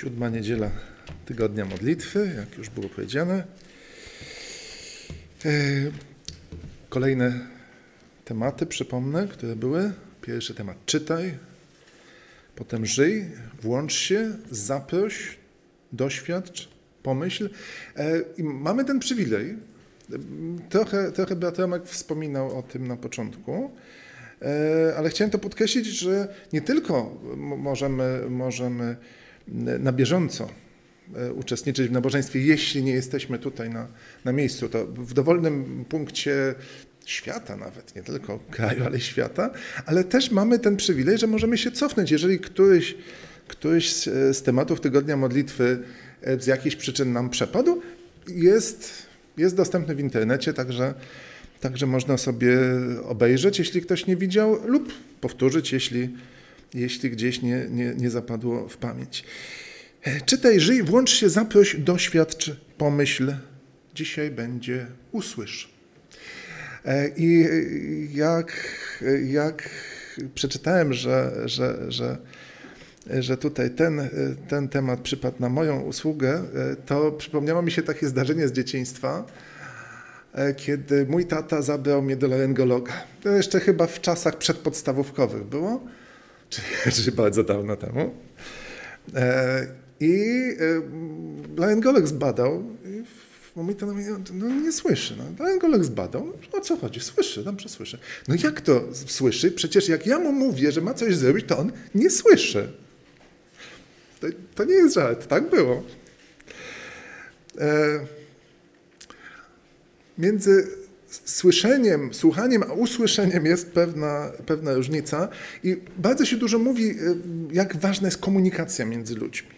Siódma niedziela tygodnia modlitwy, jak już było powiedziane. E, kolejne tematy, przypomnę, które były. Pierwszy temat czytaj, potem żyj, włącz się, zaproś, doświadcz, pomyśl. E, I mamy ten przywilej. Trochę, trochę brat Romek wspominał o tym na początku, e, ale chciałem to podkreślić, że nie tylko możemy, możemy na bieżąco e, uczestniczyć w nabożeństwie, jeśli nie jesteśmy tutaj na, na miejscu. To w dowolnym punkcie świata nawet, nie tylko kraju, ale świata, ale też mamy ten przywilej, że możemy się cofnąć. Jeżeli któryś, któryś z, z tematów tygodnia modlitwy e, z jakichś przyczyn nam przepadł, jest, jest dostępny w internecie, także, także można sobie obejrzeć, jeśli ktoś nie widział, lub powtórzyć, jeśli, jeśli gdzieś nie, nie, nie zapadło w pamięć. Czytaj, żyj, włącz się, zaproś, doświadcz, pomyśl. Dzisiaj będzie usłysz. I jak, jak przeczytałem, że, że, że, że tutaj ten, ten temat przypadł na moją usługę, to przypomniało mi się takie zdarzenie z dzieciństwa, kiedy mój tata zabrał mnie do laryngologa. To jeszcze chyba w czasach przedpodstawówkowych było czyli bardzo dawno temu. E, I e, laryngolog zbadał, i mówi to, no nie słyszy. No. Laryngolog zbadał, o co chodzi? Słyszy, dobrze słyszy. No jak to słyszy? Przecież jak ja mu mówię, że ma coś zrobić, to on nie słyszy. To, to nie jest żart, tak było. E, między słyszeniem, słuchaniem, a usłyszeniem jest pewna, pewna różnica i bardzo się dużo mówi, y, jak ważna jest komunikacja między ludźmi.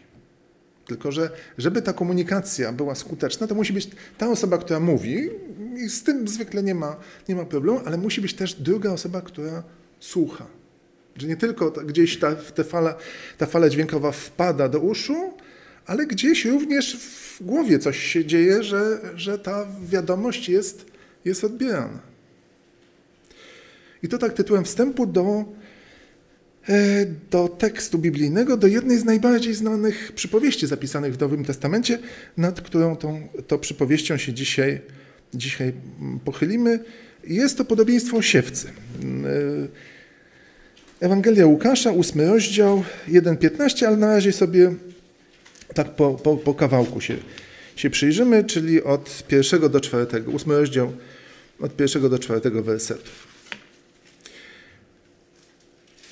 Tylko, że żeby ta komunikacja była skuteczna, to musi być ta osoba, która mówi, i z tym zwykle nie ma, nie ma problemu, ale musi być też druga osoba, która słucha. Że nie tylko gdzieś ta, ta, fala, ta fala dźwiękowa wpada do uszu, ale gdzieś również w głowie coś się dzieje, że, że ta wiadomość jest jest odbierana. I to tak tytułem wstępu do, e, do tekstu biblijnego, do jednej z najbardziej znanych przypowieści zapisanych w Nowym Testamencie, nad którą tą, tą przypowieścią się dzisiaj, dzisiaj pochylimy. Jest to podobieństwo siewcy. E, Ewangelia Łukasza, ósmy rozdział, 1,15, ale na razie sobie tak po, po, po kawałku się, się przyjrzymy, czyli od pierwszego do czwartego. Ósmy rozdział od pierwszego do czwartego wersetu.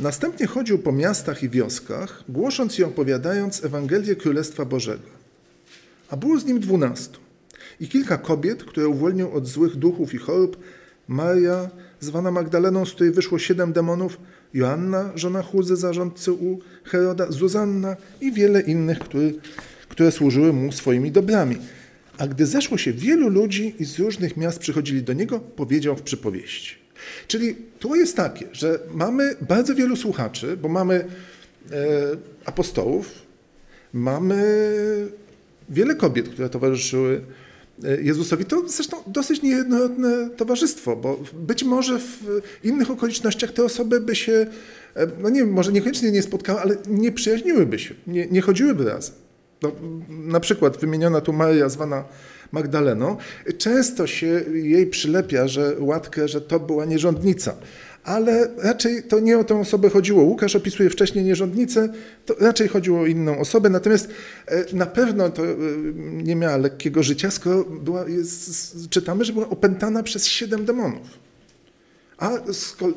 Następnie chodził po miastach i wioskach, głosząc i opowiadając Ewangelię Królestwa Bożego. A było z nim dwunastu. I kilka kobiet, które uwolnił od złych duchów i chorób, Maria, zwana Magdaleną, z której wyszło siedem demonów, Joanna, żona Chuzy, zarządcy u Heroda, Zuzanna i wiele innych, które, które służyły mu swoimi dobrami. A gdy zeszło się wielu ludzi i z różnych miast przychodzili do niego, powiedział w przypowieści. Czyli to jest takie, że mamy bardzo wielu słuchaczy, bo mamy e, apostołów, mamy wiele kobiet, które towarzyszyły e, Jezusowi. To zresztą dosyć niejednorodne towarzystwo, bo być może w innych okolicznościach te osoby by się, e, no nie wiem, może niekoniecznie nie spotkały, ale nie przyjaźniłyby się, nie, nie chodziłyby razem. No, na przykład wymieniona tu Maria zwana Magdaleną, często się jej przylepia, że łatkę, że to była nierządnica. Ale raczej to nie o tę osobę chodziło. Łukasz opisuje wcześniej nierządnicę, to raczej chodziło o inną osobę. Natomiast e, na pewno to e, nie miała lekkiego życia, skoro była, jest, czytamy, że była opętana przez siedem demonów. A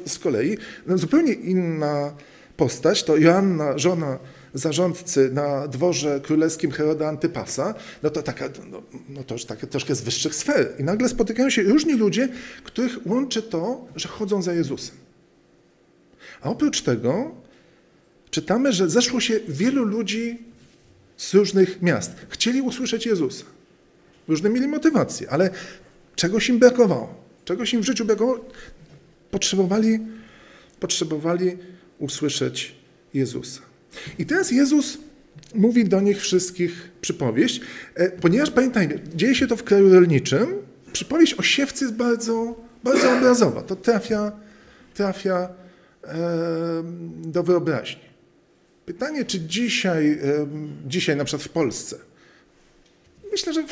z kolei no, zupełnie inna postać to Joanna, żona zarządcy na dworze królewskim Heroda Antypasa, no to taka, no, no to już takie troszkę z wyższych sfer. I nagle spotykają się różni ludzie, których łączy to, że chodzą za Jezusem. A oprócz tego czytamy, że zeszło się wielu ludzi z różnych miast. Chcieli usłyszeć Jezusa. Różne mieli motywacje, ale czegoś im brakowało. Czegoś im w życiu brakowało. Potrzebowali, potrzebowali usłyszeć Jezusa. I teraz Jezus mówi do nich wszystkich przypowieść, e, ponieważ pamiętajmy, dzieje się to w kraju rolniczym, przypowieść o siewcy jest bardzo, bardzo obrazowa. To trafia, trafia e, do wyobraźni. Pytanie, czy dzisiaj, dzisiaj na przykład w Polsce, myślę, że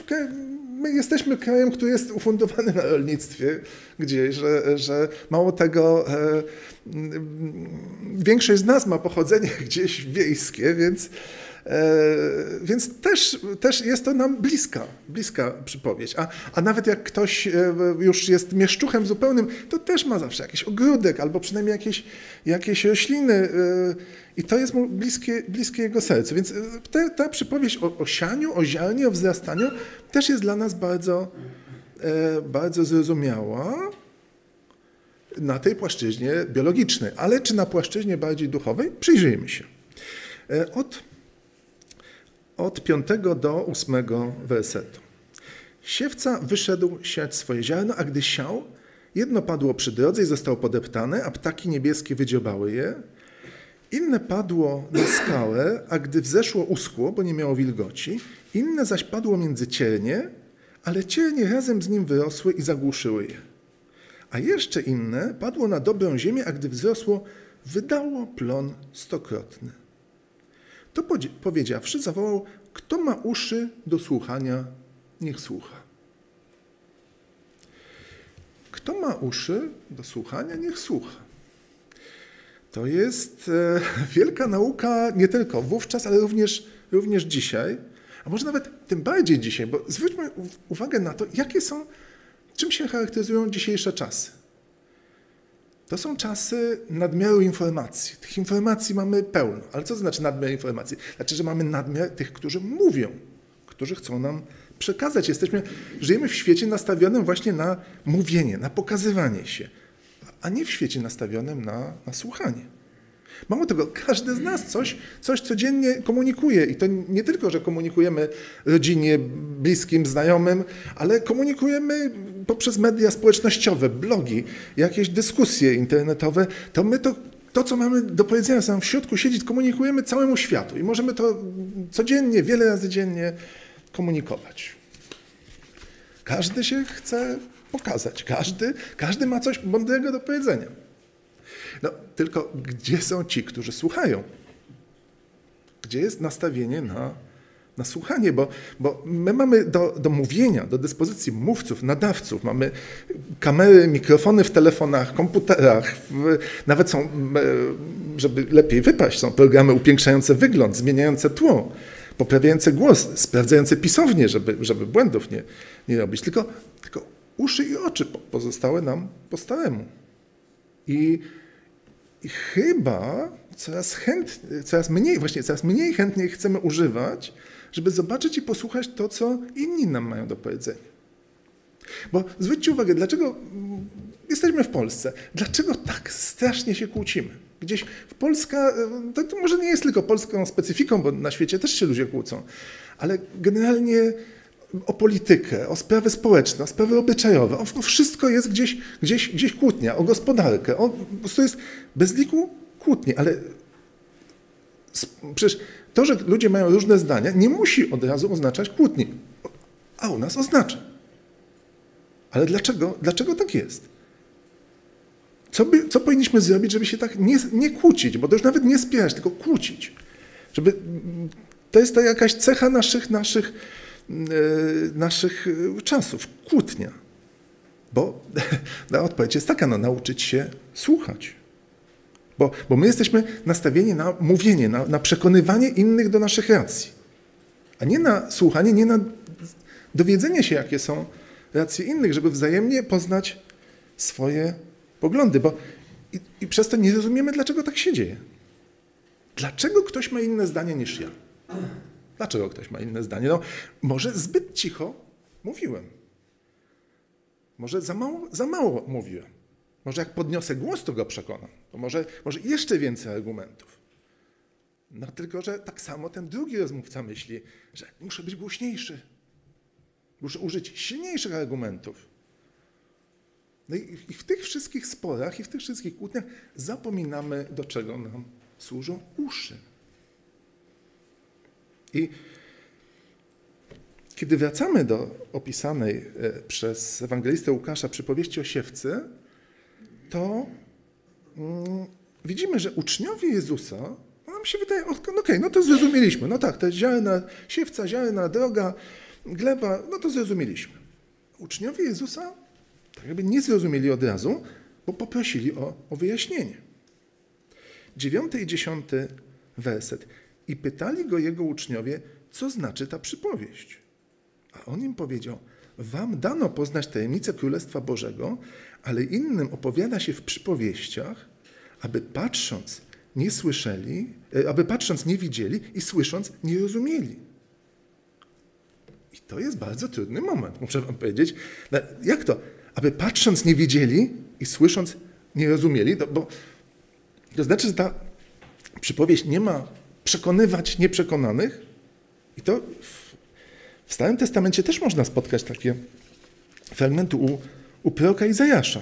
my jesteśmy krajem, który jest ufundowany na rolnictwie gdzieś, że, że mało tego, e, większość z nas ma pochodzenie gdzieś wiejskie, więc więc też, też jest to nam bliska, bliska przypowieść. A, a nawet jak ktoś e, już jest mieszczuchem zupełnym, to też ma zawsze jakiś ogródek albo przynajmniej jakieś, jakieś rośliny e, i to jest mu bliskie, bliskie jego sercu. Więc te, ta przypowieść o, o sianiu, o ziarnie, o wzrastaniu też jest dla nas bardzo, bardzo zrozumiała na tej płaszczyźnie biologicznej, ale czy na płaszczyźnie bardziej duchowej? Przyjrzyjmy się. Od od 5 do 8 wersetu. Siewca wyszedł siać swoje ziarno, a gdy siał, jedno padło przy drodze i zostało podeptane, a ptaki niebieskie wydziobały je. Inne padło na skałę, a gdy wzeszło uschło, bo nie miało wilgoci. Inne zaś padło między ciernie, ale ciernie razem z nim wyrosły i zagłuszyły je. A jeszcze inne padło na dobrą ziemię, a gdy wzrosło, wydało plon stokrotny. To powiedziawszy, zawołał, kto ma uszy do słuchania, niech słucha. Kto ma uszy do słuchania, niech słucha. To jest e, wielka nauka nie tylko wówczas, ale również, również dzisiaj, a może nawet tym bardziej dzisiaj, bo zwróćmy uwagę na to, jakie są, czym się charakteryzują dzisiejsze czasy. To są czasy nadmiaru informacji. Tych informacji mamy pełno. Ale co to znaczy nadmiar informacji? Znaczy, że mamy nadmiar tych, którzy mówią, którzy chcą nam przekazać. Jesteśmy, żyjemy w świecie nastawionym właśnie na mówienie, na pokazywanie się, a nie w świecie nastawionym na, na słuchanie. Mało tego, każdy z nas coś, coś codziennie komunikuje i to nie tylko, że komunikujemy rodzinie, bliskim, znajomym, ale komunikujemy poprzez media społecznościowe, blogi, jakieś dyskusje internetowe, to my to, to co mamy do powiedzenia sam w środku siedzieć, komunikujemy całemu światu i możemy to codziennie, wiele razy dziennie komunikować. Każdy się chce pokazać, każdy, każdy ma coś mądrego do powiedzenia. No, tylko gdzie są ci, którzy słuchają? Gdzie jest nastawienie na, na słuchanie? Bo, bo my mamy do, do mówienia, do dyspozycji mówców, nadawców, mamy kamery, mikrofony w telefonach, komputerach, w, nawet są, e, żeby lepiej wypaść, są programy upiększające wygląd, zmieniające tło, poprawiające głos, sprawdzające pisownie, żeby, żeby błędów nie, nie robić. Tylko, tylko uszy i oczy pozostałe nam po staremu. I i chyba coraz, chęt, coraz mniej, właśnie coraz mniej chętnie chcemy używać, żeby zobaczyć i posłuchać to, co inni nam mają do powiedzenia. Bo zwróćcie uwagę, dlaczego jesteśmy w Polsce? Dlaczego tak strasznie się kłócimy? Gdzieś w Polska, to, to może nie jest tylko polską specyfiką, bo na świecie też się ludzie kłócą, ale generalnie o politykę, o sprawy społeczne, o sprawy obyczajowe, o, wszystko jest gdzieś, gdzieś, gdzieś kłótnia, o gospodarkę, o, po prostu jest bez liku kłótnie, ale przecież to, że ludzie mają różne zdania, nie musi od razu oznaczać kłótni, a u nas oznacza. Ale dlaczego, dlaczego tak jest? Co, by, co powinniśmy zrobić, żeby się tak nie, nie kłócić, bo to już nawet nie spierać, tylko kłócić. Żeby, to jest to jakaś cecha naszych, naszych naszych czasów, kłótnia. Bo no, odpowiedź jest taka, no, nauczyć się słuchać. Bo, bo my jesteśmy nastawieni na mówienie, na, na przekonywanie innych do naszych racji. A nie na słuchanie, nie na dowiedzenie się, jakie są racje innych, żeby wzajemnie poznać swoje poglądy. Bo i, i przez to nie rozumiemy, dlaczego tak się dzieje. Dlaczego ktoś ma inne zdanie niż ja? Dlaczego ktoś ma inne zdanie? No, może zbyt cicho mówiłem. Może za mało, za mało mówiłem. Może jak podniosę głos, to go przekonam. To może, może jeszcze więcej argumentów. No tylko, że tak samo ten drugi rozmówca myśli, że muszę być głośniejszy. Muszę użyć silniejszych argumentów. No i, i w tych wszystkich sporach i w tych wszystkich kłótniach zapominamy, do czego nam służą uszy. I kiedy wracamy do opisanej e, przez ewangelistę Łukasza przypowieści o siewcy, to mm, widzimy, że uczniowie Jezusa, nam się wydaje, no okej, no to zrozumieliśmy. No tak, jest ziarna, siewca, ziarna, droga, gleba, no to zrozumieliśmy. Uczniowie Jezusa tak jakby nie zrozumieli od razu, bo poprosili o, o wyjaśnienie. Dziewiąty i dziesiąty werset. I pytali go jego uczniowie, co znaczy ta przypowieść. A on im powiedział, wam dano poznać tajemnicę Królestwa Bożego, ale innym opowiada się w przypowieściach, aby patrząc nie słyszeli, e, aby patrząc nie widzieli i słysząc nie rozumieli. I to jest bardzo trudny moment, muszę wam powiedzieć. Jak to? Aby patrząc nie widzieli i słysząc nie rozumieli, bo to znaczy, że ta przypowieść nie ma przekonywać nieprzekonanych. I to w, w Starym Testamencie też można spotkać takie fragmenty u, u proroka Izajasza.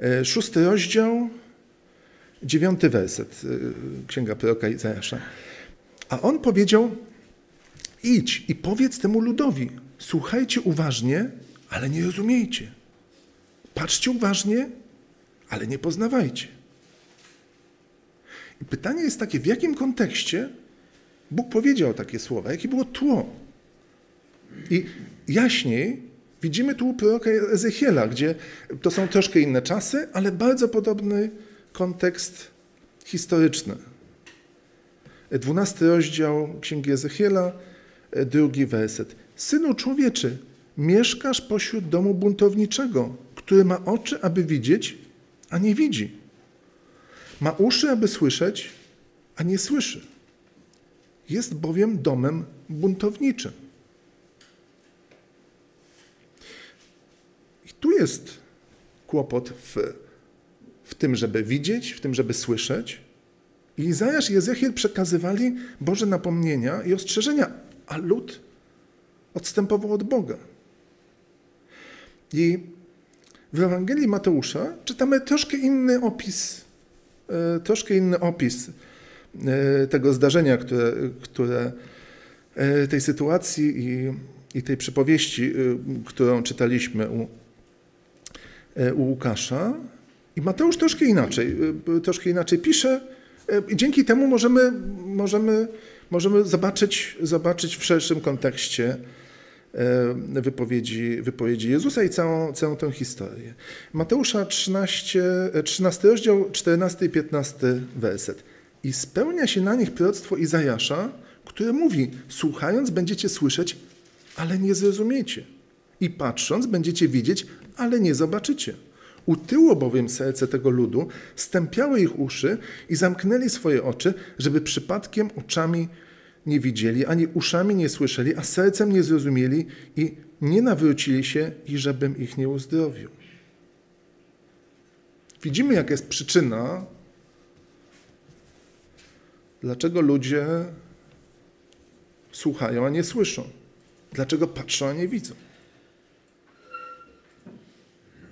E, szósty rozdział, dziewiąty werset, e, księga proroka Izajasza. A on powiedział, idź i powiedz temu ludowi, słuchajcie uważnie, ale nie rozumiejcie. Patrzcie uważnie, ale nie poznawajcie. Pytanie jest takie, w jakim kontekście Bóg powiedział takie słowa, jakie było tło? I jaśniej widzimy tu proroka Ezechiela, gdzie to są troszkę inne czasy, ale bardzo podobny kontekst historyczny. Dwunasty rozdział Księgi Ezechiela, drugi werset. Synu człowieczy, mieszkasz pośród domu buntowniczego, który ma oczy, aby widzieć, a nie widzi. Ma uszy, aby słyszeć, a nie słyszy. Jest bowiem domem buntowniczym. I tu jest kłopot w, w tym, żeby widzieć, w tym, żeby słyszeć. I Izajasz i Ezechiel przekazywali Boże napomnienia i ostrzeżenia, a lud odstępował od Boga. I w Ewangelii Mateusza czytamy troszkę inny opis, troszkę inny opis e, tego zdarzenia, które, które e, tej sytuacji i, i tej przypowieści, którą czytaliśmy u, u Łukasza. I Mateusz troszkę inaczej, troszkę inaczej pisze. I dzięki temu możemy, możemy, możemy zobaczyć, zobaczyć w szerszym kontekście E, wypowiedzi, wypowiedzi Jezusa i całą, całą tę historię. Mateusza 13, 13 rozdział, 14 i 15 werset. I spełnia się na nich proroctwo Izajasza, które mówi, słuchając będziecie słyszeć, ale nie zrozumiecie. I patrząc będziecie widzieć, ale nie zobaczycie. Utyło bowiem serce tego ludu, stępiały ich uszy i zamknęli swoje oczy, żeby przypadkiem oczami nie widzieli, ani uszami nie słyszeli, a sercem nie zrozumieli i nie nawrócili się i żebym ich nie uzdrowił. Widzimy, jaka jest przyczyna, dlaczego ludzie słuchają, a nie słyszą. Dlaczego patrzą, a nie widzą.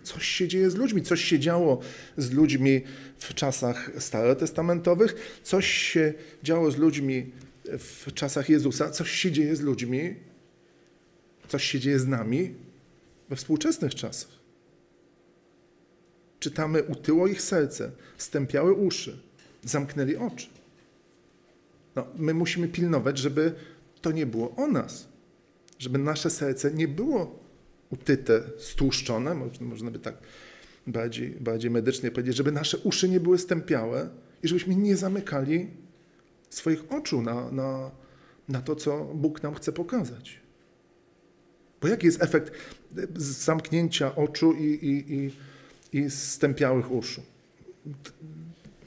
Coś się dzieje z ludźmi, coś się działo z ludźmi w czasach starotestamentowych, coś się działo z ludźmi w czasach Jezusa, coś się dzieje z ludźmi, coś się dzieje z nami we współczesnych czasach. Czytamy, utyło ich serce, stępiały uszy, zamknęli oczy. No, my musimy pilnować, żeby to nie było o nas, żeby nasze serce nie było utyte, stłuszczone, można by tak bardziej, bardziej medycznie powiedzieć, żeby nasze uszy nie były stępiałe i żebyśmy nie zamykali swoich oczu na, na, na to, co Bóg nam chce pokazać. Bo jaki jest efekt zamknięcia oczu i, i, i, i stępiałych uszu?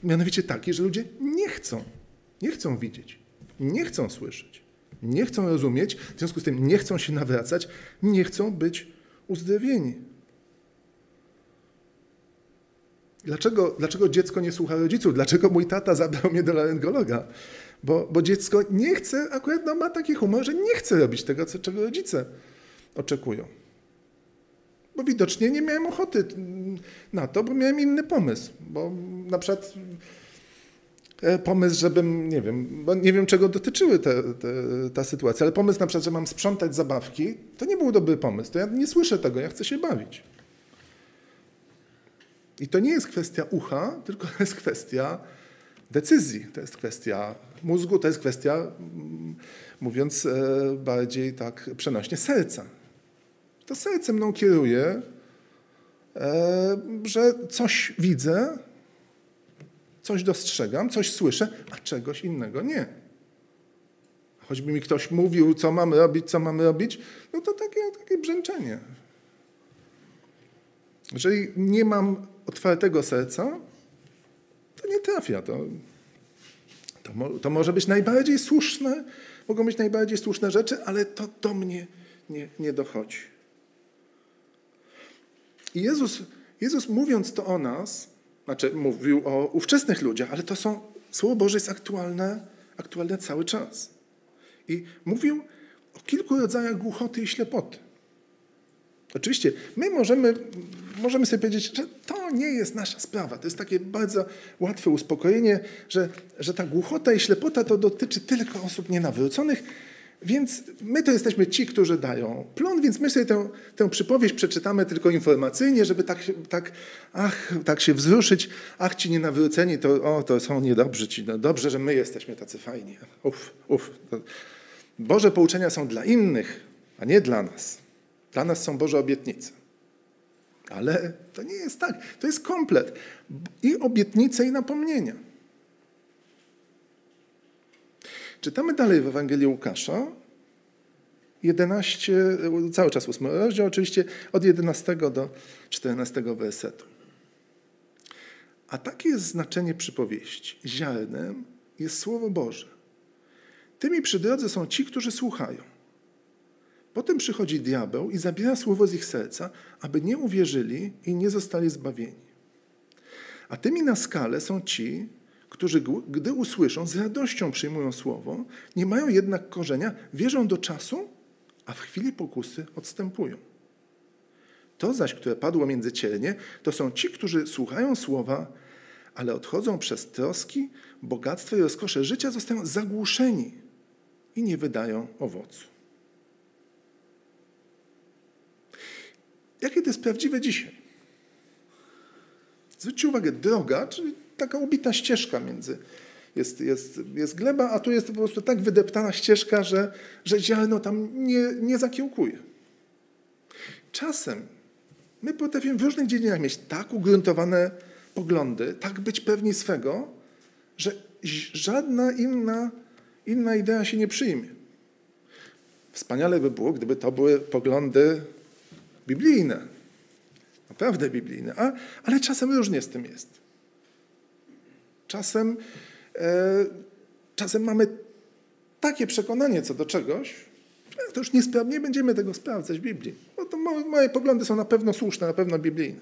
Mianowicie taki, że ludzie nie chcą, nie chcą widzieć, nie chcą słyszeć, nie chcą rozumieć, w związku z tym nie chcą się nawracać, nie chcą być uzdrowieni. Dlaczego, dlaczego dziecko nie słucha rodziców? Dlaczego mój tata zabrał mnie do laryngologa? Bo, bo dziecko nie chce, akurat no, ma taki humor, że nie chce robić tego, co, czego rodzice oczekują. Bo widocznie nie miałem ochoty na to, bo miałem inny pomysł. Bo na przykład e, pomysł, żebym, nie wiem, bo nie wiem czego dotyczyły te, te, ta sytuacja, ale pomysł na przykład, że mam sprzątać zabawki, to nie był dobry pomysł. To ja nie słyszę tego, ja chcę się bawić. I to nie jest kwestia ucha, tylko jest kwestia decyzji, to jest kwestia mózgu, to jest kwestia, mm, mówiąc e, bardziej tak przenośnie, serca. To serce mną kieruje, e, że coś widzę, coś dostrzegam, coś słyszę, a czegoś innego nie. Choćby mi ktoś mówił, co mamy robić, co mamy robić, no to takie, takie brzęczenie. Jeżeli nie mam otwartego serca, to nie trafia. To, to, to może być najbardziej słuszne, mogą być najbardziej słuszne rzeczy, ale to do mnie nie, nie dochodzi. I Jezus, Jezus mówiąc to o nas, znaczy mówił o ówczesnych ludziach, ale to są, Słowo Boże jest aktualne, aktualne cały czas. I mówił o kilku rodzajach głuchoty i ślepoty. Oczywiście my możemy, możemy sobie powiedzieć, że to nie jest nasza sprawa. To jest takie bardzo łatwe uspokojenie, że, że ta głuchota i ślepota to dotyczy tylko osób nienawróconych, więc my to jesteśmy ci, którzy dają plon, więc my sobie tę, tę przypowieść przeczytamy tylko informacyjnie, żeby tak, tak, ach, tak się wzruszyć. Ach, ci nienawróceni, to, o, to są niedobrzy ci. No, dobrze, że my jesteśmy tacy fajni. Uf, uf. Boże pouczenia są dla innych, a nie dla nas. Dla nas są Boże obietnice. Ale to nie jest tak. To jest komplet. I obietnice, i napomnienia. Czytamy dalej w Ewangelii Łukasza, 11, cały czas 8 rozdział, oczywiście od 11 do 14 wersetu. A takie jest znaczenie przypowieści. Ziarnem jest Słowo Boże. Tymi przy drodze są ci, którzy słuchają. Potem przychodzi diabeł i zabiera słowo z ich serca, aby nie uwierzyli i nie zostali zbawieni. A tymi na skalę są ci, którzy, gdy usłyszą, z radością przyjmują słowo, nie mają jednak korzenia, wierzą do czasu, a w chwili pokusy odstępują. To zaś, które padło między cielnie, to są ci, którzy słuchają słowa, ale odchodzą przez troski, bogactwo i rozkosze życia, zostają zagłuszeni i nie wydają owocu. Jakie to jest prawdziwe dzisiaj? Zwróćcie uwagę, droga, czyli taka ubita ścieżka między. Jest, jest, jest gleba, a tu jest po prostu tak wydeptana ścieżka, że, że ziarno tam nie, nie zakiełkuje. Czasem my potrafimy w różnych dziedzinach mieć tak ugruntowane poglądy, tak być pewni swego, że żadna inna, inna idea się nie przyjmie. Wspaniale by było, gdyby to były poglądy biblijne, naprawdę biblijne, a, ale czasem różnie z tym jest. Czasem, e, czasem mamy takie przekonanie co do czegoś, że to już nie będziemy tego sprawdzać w Biblii. Bo to moje, moje poglądy są na pewno słuszne, na pewno biblijne.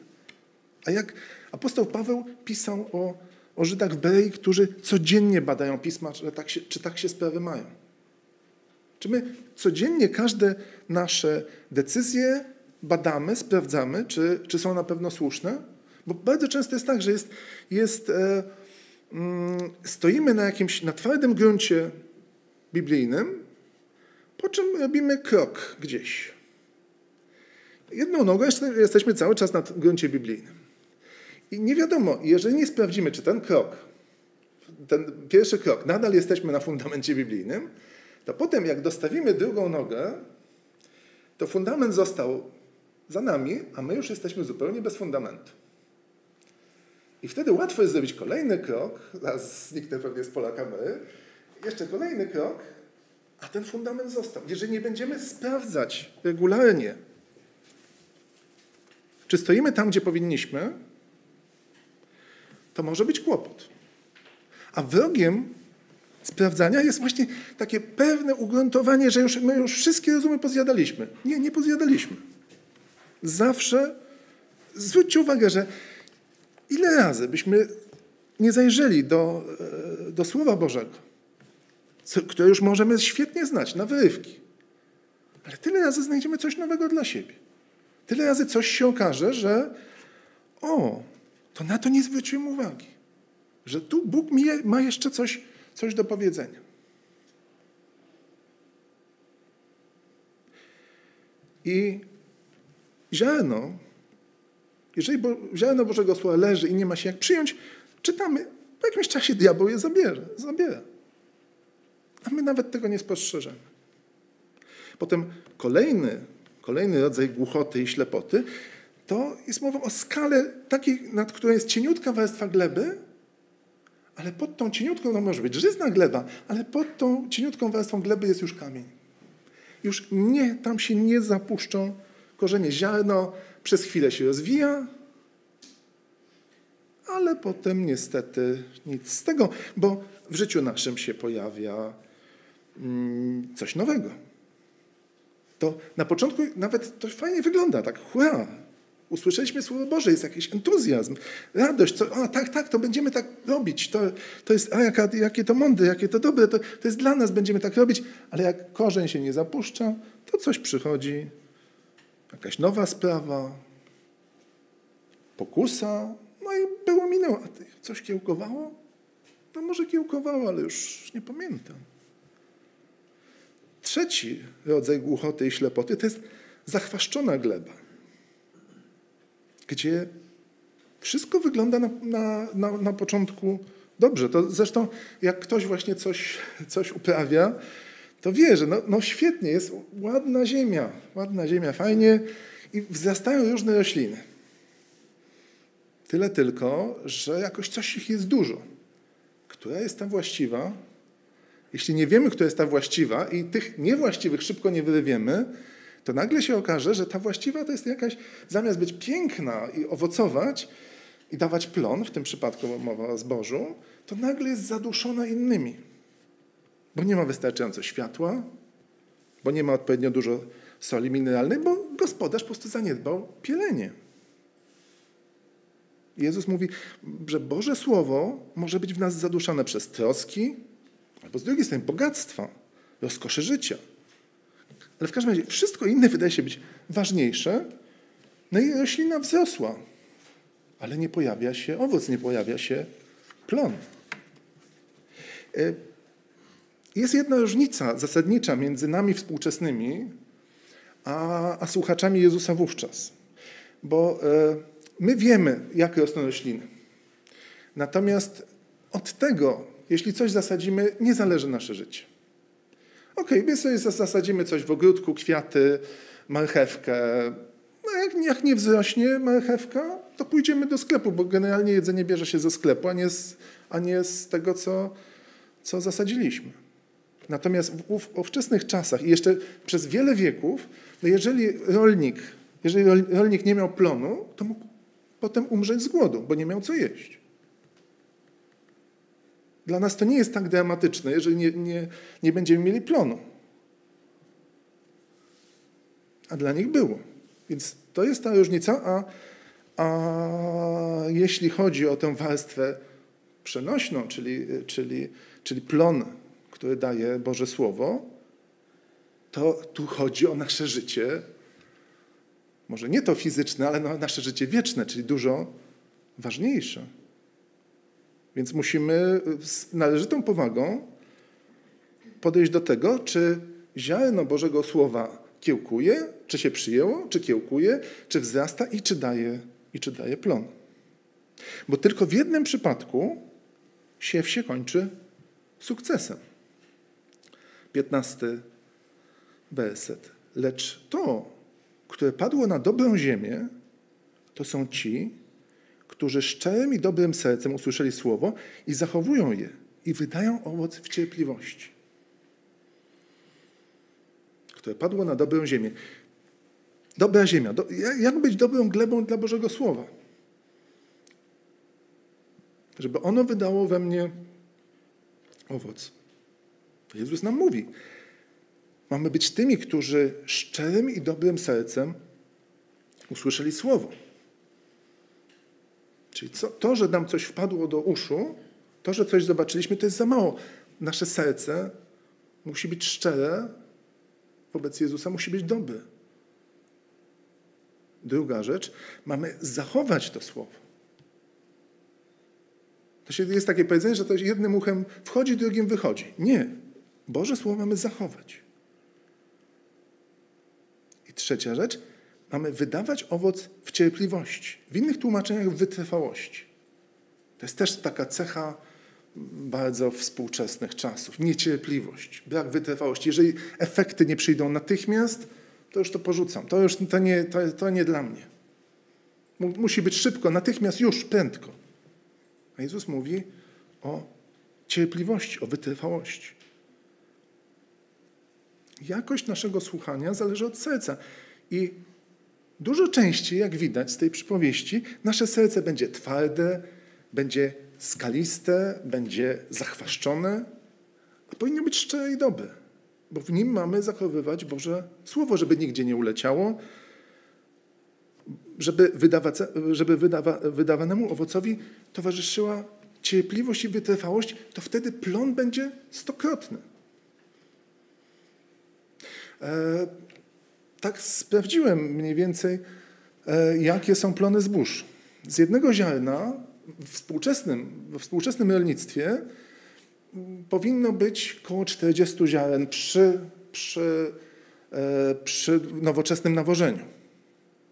A jak apostoł Paweł pisał o, o Żydach w Berei, którzy codziennie badają pisma, czy tak, się, czy tak się sprawy mają. Czy my codziennie każde nasze decyzje badamy, sprawdzamy, czy, czy są na pewno słuszne? Bo bardzo często jest tak, że jest, jest e, mm, stoimy na jakimś, na twardym gruncie biblijnym, po czym robimy krok gdzieś. Jedną nogą jesteśmy cały czas na gruncie biblijnym. I nie wiadomo, jeżeli nie sprawdzimy, czy ten krok, ten pierwszy krok, nadal jesteśmy na fundamencie biblijnym, to potem jak dostawimy drugą nogę, to fundament został za nami, a my już jesteśmy zupełnie bez fundamentu. I wtedy łatwo jest zrobić kolejny krok, zaraz zniknę pewnie z pola kamery, jeszcze kolejny krok, a ten fundament został. Jeżeli nie będziemy sprawdzać regularnie, czy stoimy tam, gdzie powinniśmy, to może być kłopot. A wrogiem sprawdzania jest właśnie takie pewne ugruntowanie, że już, my już wszystkie rozumy pozjadaliśmy. Nie, nie pozjadaliśmy. Zawsze zwróćcie uwagę, że ile razy byśmy nie zajrzeli do, e, do Słowa Bożego, które już możemy świetnie znać, na wyrywki, ale tyle razy znajdziemy coś nowego dla siebie. Tyle razy coś się okaże, że o, to na to nie zwróciłem uwagi. Że tu Bóg mi ma jeszcze coś, coś do powiedzenia. I ziarno, jeżeli ziarno Bożego Słowa leży i nie ma się jak przyjąć, czytamy po jakimś czasie diabeł je zabierze, zabiera. A my nawet tego nie spostrzeżemy. Potem kolejny, kolejny rodzaj głuchoty i ślepoty to jest mowa o skale takiej, nad którą jest cieniutka warstwa gleby, ale pod tą cieniutką, no może być żyzna gleba, ale pod tą cieniutką warstwą gleby jest już kamień. Już nie, tam się nie zapuszczą korzenie. Ziarno przez chwilę się rozwija, ale potem niestety nic z tego, bo w życiu naszym się pojawia mm, coś nowego. To na początku nawet to fajnie wygląda, tak hurra, usłyszeliśmy Słowo Boże, jest jakiś entuzjazm, radość, co, a tak, tak, to będziemy tak robić, to, to jest, a jaka, jakie to mądre, jakie to dobre, to, to jest dla nas, będziemy tak robić, ale jak korzeń się nie zapuszcza, to coś przychodzi, jakaś nowa sprawa, pokusa, no i było minęło. A ty, coś kiełkowało? No może kiełkowało, ale już nie pamiętam. Trzeci rodzaj głuchoty i ślepoty to jest zachwaszczona gleba, gdzie wszystko wygląda na, na, na, na początku dobrze. To zresztą jak ktoś właśnie coś, coś uprawia, to wie, że no, no świetnie, jest ładna ziemia, ładna ziemia, fajnie i wzrastają różne rośliny. Tyle tylko, że jakoś coś ich jest dużo. Która jest ta właściwa? Jeśli nie wiemy, która jest ta właściwa i tych niewłaściwych szybko nie wyrywiemy, to nagle się okaże, że ta właściwa to jest jakaś, zamiast być piękna i owocować i dawać plon, w tym przypadku mowa o zbożu, to nagle jest zaduszona innymi. Bo nie ma wystarczająco światła, bo nie ma odpowiednio dużo soli mineralnej, bo gospodarz po prostu zaniedbał pielenie. Jezus mówi, że Boże Słowo może być w nas zaduszane przez troski, albo z drugiej strony bogactwa, rozkosze życia. Ale w każdym razie wszystko inne wydaje się być ważniejsze. No i roślina wzrosła, ale nie pojawia się owoc, nie pojawia się plon. Jest jedna różnica zasadnicza między nami współczesnymi a, a słuchaczami Jezusa wówczas. Bo e, My wiemy, jak rosną rośliny. Natomiast od tego, jeśli coś zasadzimy, nie zależy nasze życie. Ok, my sobie zasadzimy coś w ogródku, kwiaty, marchewkę. No jak, jak nie wzrośnie marchewka, to pójdziemy do sklepu, bo generalnie jedzenie bierze się ze sklepu, a nie z, a nie z tego, co, co zasadziliśmy. Natomiast w, w ówczesnych czasach i jeszcze przez wiele wieków, no jeżeli rolnik, jeżeli rolnik nie miał plonu, to mógł potem umrzeć z głodu, bo nie miał co jeść. Dla nas to nie jest tak dramatyczne, jeżeli nie, nie, nie będziemy mieli plonu. A dla nich było. Więc to jest ta różnica, a, a jeśli chodzi o tę warstwę przenośną, czyli, czyli, czyli plon, który daje Boże Słowo, to tu chodzi o nasze życie może nie to fizyczne, ale no nasze życie wieczne, czyli dużo ważniejsze. Więc musimy z należytą powagą podejść do tego, czy ziarno Bożego Słowa kiełkuje, czy się przyjęło, czy kiełkuje, czy wzrasta i czy daje, i czy daje plon. Bo tylko w jednym przypadku siew się kończy sukcesem. 15 werset. Lecz to, które padło na dobrą ziemię, to są ci, którzy szczerym i dobrym sercem usłyszeli słowo i zachowują je i wydają owoc w cierpliwości. Które padło na dobrą ziemię. Dobra ziemia. Do, jak być dobrą glebą dla Bożego Słowa? Żeby ono wydało we mnie owoc. Jezus nam mówi, Mamy być tymi, którzy szczerym i dobrym sercem usłyszeli słowo. Czyli co, to, że nam coś wpadło do uszu, to, że coś zobaczyliśmy, to jest za mało. Nasze serce musi być szczere wobec Jezusa, musi być dobre. Druga rzecz, mamy zachować to słowo. To się, jest takie powiedzenie, że to jednym uchem wchodzi, drugim wychodzi. Nie. Boże Słowo mamy zachować trzecia rzecz, mamy wydawać owoc w cierpliwości. W innych tłumaczeniach w wytrwałości. To jest też taka cecha bardzo współczesnych czasów. Niecierpliwość, brak wytrwałości. Jeżeli efekty nie przyjdą natychmiast, to już to porzucam. To już to nie, to, to nie dla mnie. Musi być szybko, natychmiast, już, prędko. A Jezus mówi o cierpliwości, o wytrwałości. Jakość naszego słuchania zależy od serca. I dużo częściej, jak widać z tej przypowieści, nasze serce będzie twarde, będzie skaliste, będzie zachwaszczone, a powinno być szczere i dobre, bo w nim mamy zachowywać Boże Słowo, żeby nigdzie nie uleciało, żeby, wydawa, żeby wydawa, wydawanemu owocowi towarzyszyła cierpliwość i wytrwałość, to wtedy plon będzie stokrotny. E, tak sprawdziłem mniej więcej, e, jakie są plony zbóż. Z jednego ziarna w współczesnym, we współczesnym rolnictwie powinno być około 40 ziaren przy, przy, e, przy nowoczesnym nawożeniu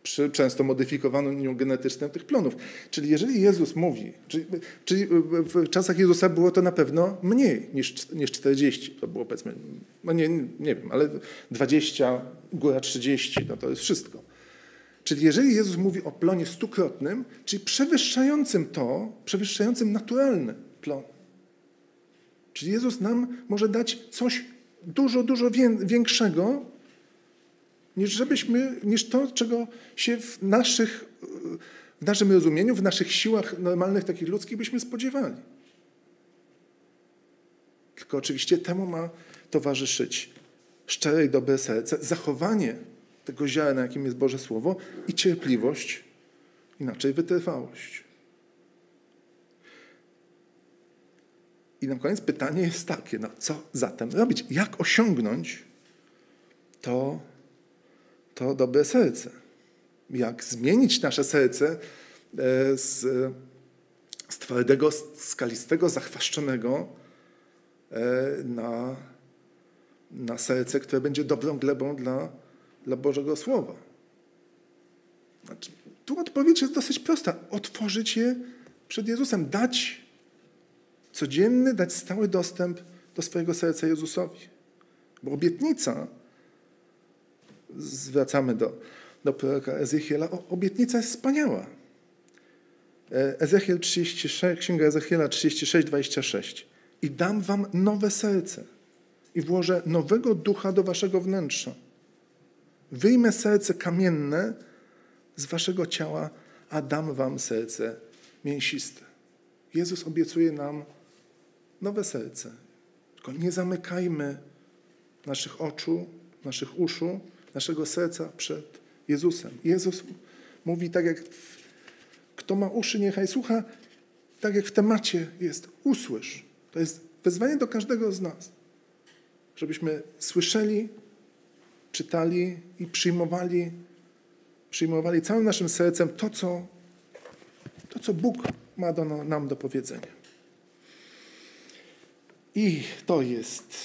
przy często modyfikowaniu genetycznym tych plonów. Czyli jeżeli Jezus mówi, czyli, czyli, w czasach Jezusa było to na pewno mniej niż, niż 40, to było powiedzmy, no nie, nie wiem, ale 20, góra 30, no to jest wszystko. Czyli jeżeli Jezus mówi o plonie stukrotnym, czyli przewyższającym to, przewyższającym naturalny plon. Czyli Jezus nam może dać coś dużo, dużo większego, niż żebyśmy, niż to, czego się w naszych, w naszym rozumieniu, w naszych siłach normalnych, takich ludzkich byśmy spodziewali. Tylko oczywiście temu ma towarzyszyć szczere i dobre serce, zachowanie tego ziarna, jakim jest Boże Słowo i cierpliwość, inaczej wytrwałość. I na koniec pytanie jest takie, no co zatem robić? Jak osiągnąć to, to dobre serce? Jak zmienić nasze serce e, z, z twardego, skalistego, zachwaszczonego e, na, na serce, które będzie dobrą glebą dla dla Bożego Słowa? Znaczy, tu odpowiedź jest dosyć prosta. Otworzyć je przed Jezusem, dać codzienny, dać stały dostęp do swojego serca Jezusowi. Bo obietnica, zwracamy do, do proroka Ezechiela, obietnica jest wspaniała. E, Ezechiel 36, Księga Ezechiela 36, 26. I dam wam nowe serce i włożę nowego ducha do waszego wnętrza Wyjmę serce kamienne z waszego ciała, a dam wam serce mięsiste. Jezus obiecuje nam nowe serce. Tylko nie zamykajmy naszych oczu, naszych uszu, naszego serca przed Jezusem. Jezus mówi tak jak w, kto ma uszy, niechaj słucha, tak jak w temacie jest, usłysz. To jest wezwanie do każdego z nas, żebyśmy słyszeli czytali i przyjmowali, przyjmowali całym naszym sercem to, co, to, co Bóg ma do, nam do powiedzenia. I to jest,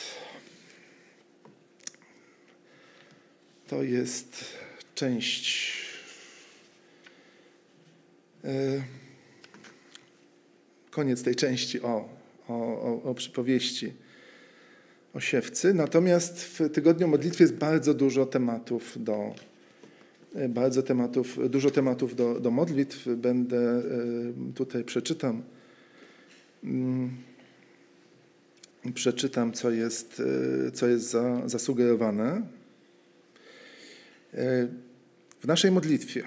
to jest część e, koniec tej części o, o, o, o przypowieści osiewcy. Natomiast w tygodniu modlitwy jest bardzo dużo tematów do e, bardzo tematów, dużo tematów do, do modlitw. Będę e, tutaj przeczytam. Mm, przeczytam, co jest, co jest za, zasugerowane. W naszej modlitwie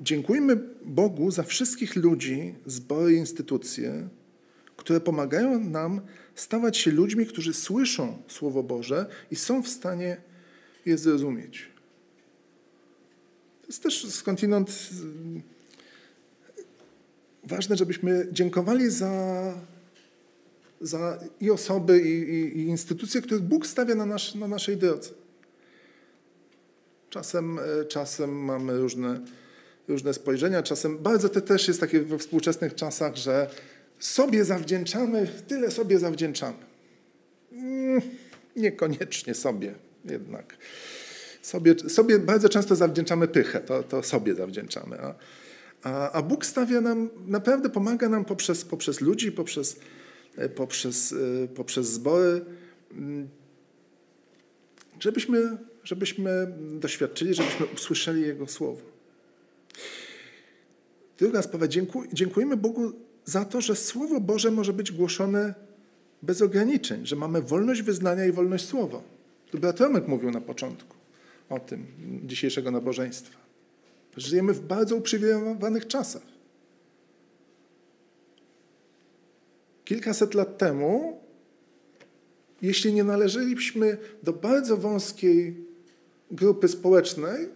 dziękujmy Bogu za wszystkich ludzi, zbory i instytucje, które pomagają nam stawać się ludźmi, którzy słyszą Słowo Boże i są w stanie je zrozumieć. To jest też skądinąd mm, ważne, żebyśmy dziękowali za, za i osoby, i, i, i instytucje, których Bóg stawia na, nasz, na naszej drodze. Czasem, e, czasem mamy różne, różne spojrzenia, czasem bardzo to też jest takie we współczesnych czasach, że sobie zawdzięczamy, tyle sobie zawdzięczamy. Mm, niekoniecznie sobie jednak. Sobie, sobie bardzo często zawdzięczamy pychę, to, to sobie zawdzięczamy. A, A, a Bóg stawia nam, naprawdę pomaga nam poprzez, poprzez ludzi, poprzez, e, poprzez, e, poprzez zbory, mm, żebyśmy, żebyśmy doświadczyli, żebyśmy usłyszeli Jego Słowo. Druga sprawa, dziękujemy Bogu za to, że Słowo Boże może być głoszone bez ograniczeń, że mamy wolność wyznania i wolność słowa. Tu brat Romek mówił na początku o tym dzisiejszego nabożeństwa. Żyjemy w bardzo uprzywilejowanych czasach. Kilkaset lat temu, jeśli nie należeliśmy do bardzo wąskiej grupy społecznej,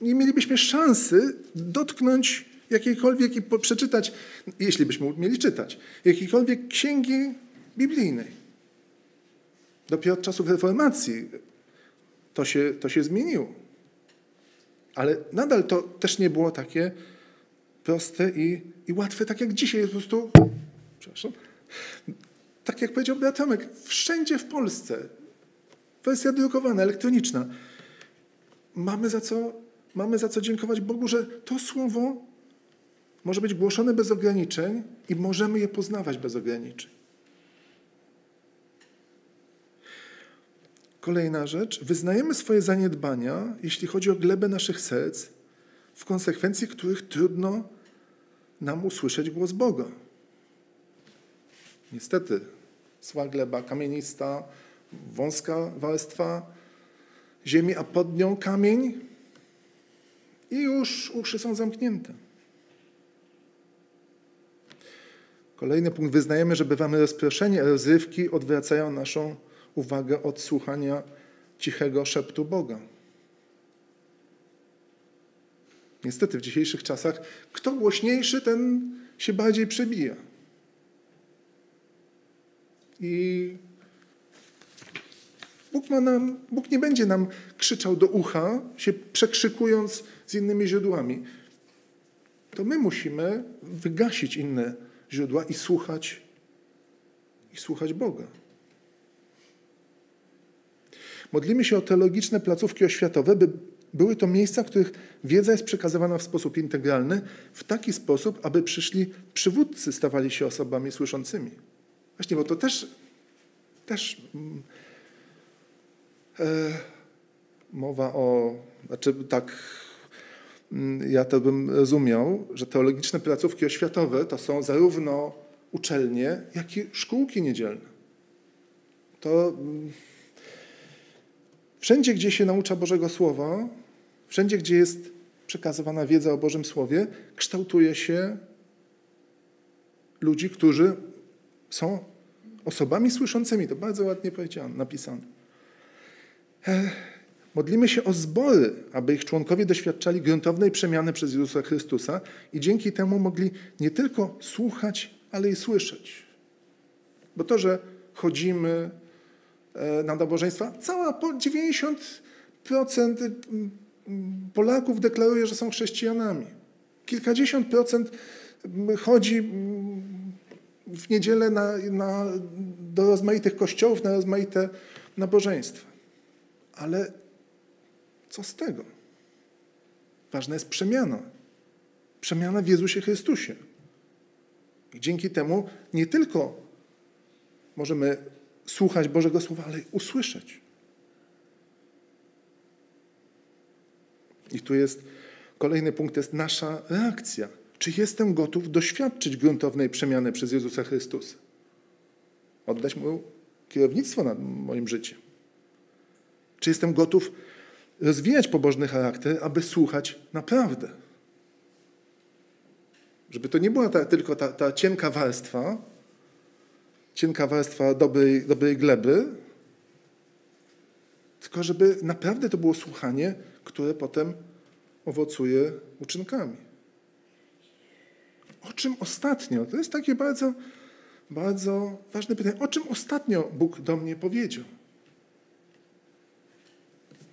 nie mielibyśmy szansy dotknąć jakiejkolwiek i przeczytać, jeśli byśmy mieli czytać, jakiejkolwiek księgi biblijnej. Dopiero od czasów reformacji to się, to się zmieniło. Ale nadal to też nie było takie proste i, i łatwe, tak jak dzisiaj. Po prostu, przepraszam, tak jak powiedział Tomek, wszędzie w Polsce wersja drukowana, elektroniczna. Mamy za co, mamy za co dziękować Bogu, że to słowo może być głoszone bez ograniczeń i możemy je poznawać bez ograniczeń. Kolejna rzecz. Wyznajemy swoje zaniedbania, jeśli chodzi o glebę naszych serc, w konsekwencji których trudno nam usłyszeć głos Boga. Niestety, zła gleba kamienista, wąska warstwa ziemi, a pod nią kamień i już uszy są zamknięte. Kolejny punkt. Wyznajemy, że bywamy rozproszeni, a rozrywki odwracają naszą uwagę od słuchania cichego szeptu Boga. Niestety w dzisiejszych czasach kto głośniejszy, ten się bardziej przebija. I Bóg, ma nam, Bóg nie będzie nam krzyczał do ucha, się przekrzykując z innymi źródłami. To my musimy wygasić inne źródła i słuchać, i słuchać Boga. Modlimy się o teologiczne placówki oświatowe, by były to miejsca, w których wiedza jest przekazywana w sposób integralny, w taki sposób, aby przyszli przywódcy stawali się osobami słyszącymi. Właśnie, bo to też, też mowa o, znaczy tak, mm, ja to bym rozumiał, że teologiczne placówki oświatowe to są zarówno uczelnie, jak i szkółki niedzielne. To mm, Wszędzie, gdzie się naucza Bożego Słowa, wszędzie, gdzie jest przekazywana wiedza o Bożym Słowie, kształtuje się ludzi, którzy są osobami słyszącymi. To bardzo ładnie powiedziane, napisane. Modlimy się o zbory, aby ich członkowie doświadczali gruntownej przemiany przez Jezusa Chrystusa i dzięki temu mogli nie tylko słuchać, ale i słyszeć. Bo to, że chodzimy, E, na nabożeństwa, cała 90% mm, Polaków deklaruje, że są chrześcijanami. Kilkadziesiąt procent chodzi w niedzielę na, na, do rozmaitych kościołów, na rozmaite nabożeństwa. Ale co z tego? Ważna jest przemiana. Przemiana w Jezusie Chrystusie. I dzięki temu nie tylko możemy słuchać Bożego Słowa, ale usłyszeć. I tu jest kolejny punkt, jest nasza reakcja. Czy jestem gotów doświadczyć gruntownej przemiany przez Jezusa Chrystusa? Oddać Mu kierownictwo nad moim życiem. Czy jestem gotów rozwijać pobożny charakter, aby słuchać naprawdę? Żeby to nie była ta, tylko ta, ta cienka warstwa, cienka warstwa dobrej, dobrej gleby, tylko żeby naprawdę to było słuchanie, które potem owocuje uczynkami. O czym ostatnio? To jest takie bardzo, bardzo ważne pytanie. O czym ostatnio Bóg do mnie powiedział?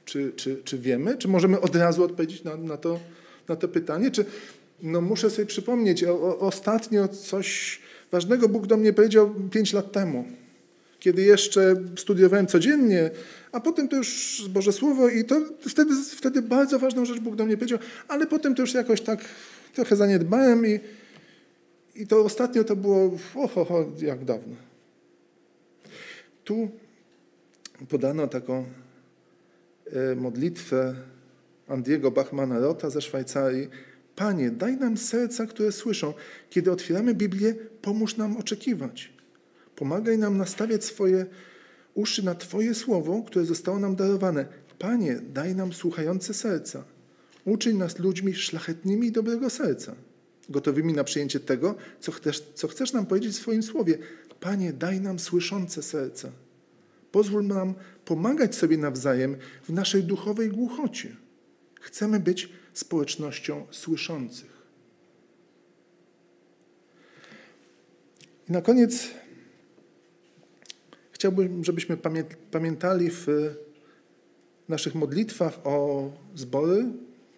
Czy, czy, czy wiemy? Czy możemy od razu odpowiedzieć na, na, to, na to pytanie? Czy no muszę sobie przypomnieć, o, o, ostatnio coś ważnego Bóg do mnie powiedział pięć lat temu, kiedy jeszcze studiowałem codziennie, a potem to już Boże Słowo i to wtedy, wtedy bardzo ważną rzecz Bóg do mnie powiedział, ale potem to już jakoś tak trochę zaniedbałem i, i to ostatnio to było, oho, jak dawno. Tu podano taką modlitwę Andiego Bachmana-Rota ze Szwajcarii. Panie, daj nam serca, które słyszą. Kiedy otwieramy Biblię, pomóż nam oczekiwać. Pomagaj nam nastawiać swoje uszy na Twoje słowo, które zostało nam darowane. Panie, daj nam słuchające serca. Uczyń nas ludźmi szlachetnymi i dobrego serca, gotowymi na przyjęcie tego, co chcesz, co chcesz nam powiedzieć w swoim słowie. Panie, daj nam słyszące serca. Pozwól nam pomagać sobie nawzajem w naszej duchowej głuchocie. Chcemy być społecznością słyszących. I na koniec chciałbym, żebyśmy pamiętali w naszych modlitwach o zbory,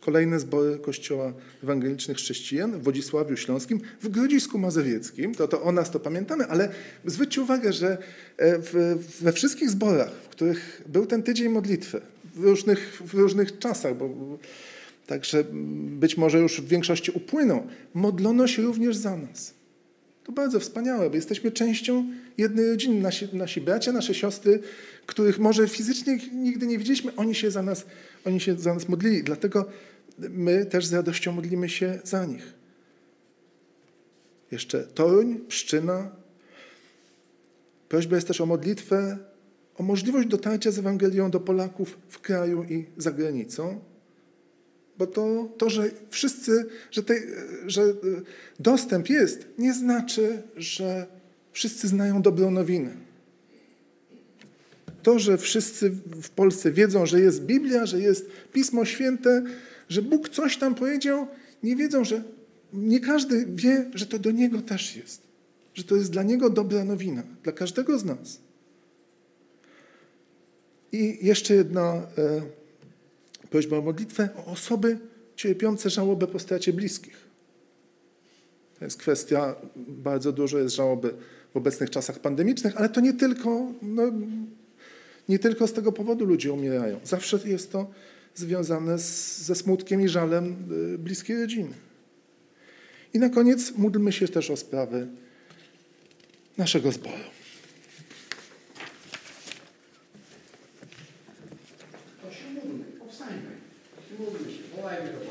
kolejne zbory Kościoła Ewangelicznych Chrześcijan w Wodzisławiu Śląskim, w Grodzisku Mazowieckim. To, to o nas to pamiętamy, ale zwróćcie uwagę, że e, w, we wszystkich zborach, w których był ten tydzień modlitwy, w różnych, w różnych czasach, bo także być może już w większości upłynął, modlono się również za nas. To bardzo wspaniałe, bo jesteśmy częścią jednej rodziny. Nasi, nasi bracia, nasze siostry, których może fizycznie nigdy nie widzieliśmy, oni się za nas, oni się za nas modlili. Dlatego my też z radością modlimy się za nich. Jeszcze Toruń, Pszczyna. Prośba jest też o modlitwę, o możliwość dotarcia z Ewangelią do Polaków w kraju i za granicą. Bo to, to że wszyscy, że, te, że dostęp jest, nie znaczy, że wszyscy znają dobrą nowinę. To, że wszyscy w Polsce wiedzą, że jest Biblia, że jest Pismo Święte, że Bóg coś tam powiedział, nie wiedzą, że nie każdy wie, że to do Niego też jest. Że to jest dla Niego dobra nowina, dla każdego z nas. I jeszcze jedna e, prośba o modlitwę o osoby cierpiące żałobę po stracie bliskich. To jest kwestia, bardzo dużo jest żałoby w obecnych czasach pandemicznych, ale to nie tylko, no, nie tylko z tego powodu ludzie umierają. Zawsze jest to związane z, ze smutkiem i żalem y, bliskiej rodziny. I na koniec módlmy się też o sprawy naszego zboru. Módlmy, powstańmy, módlmy się, wołajmy do.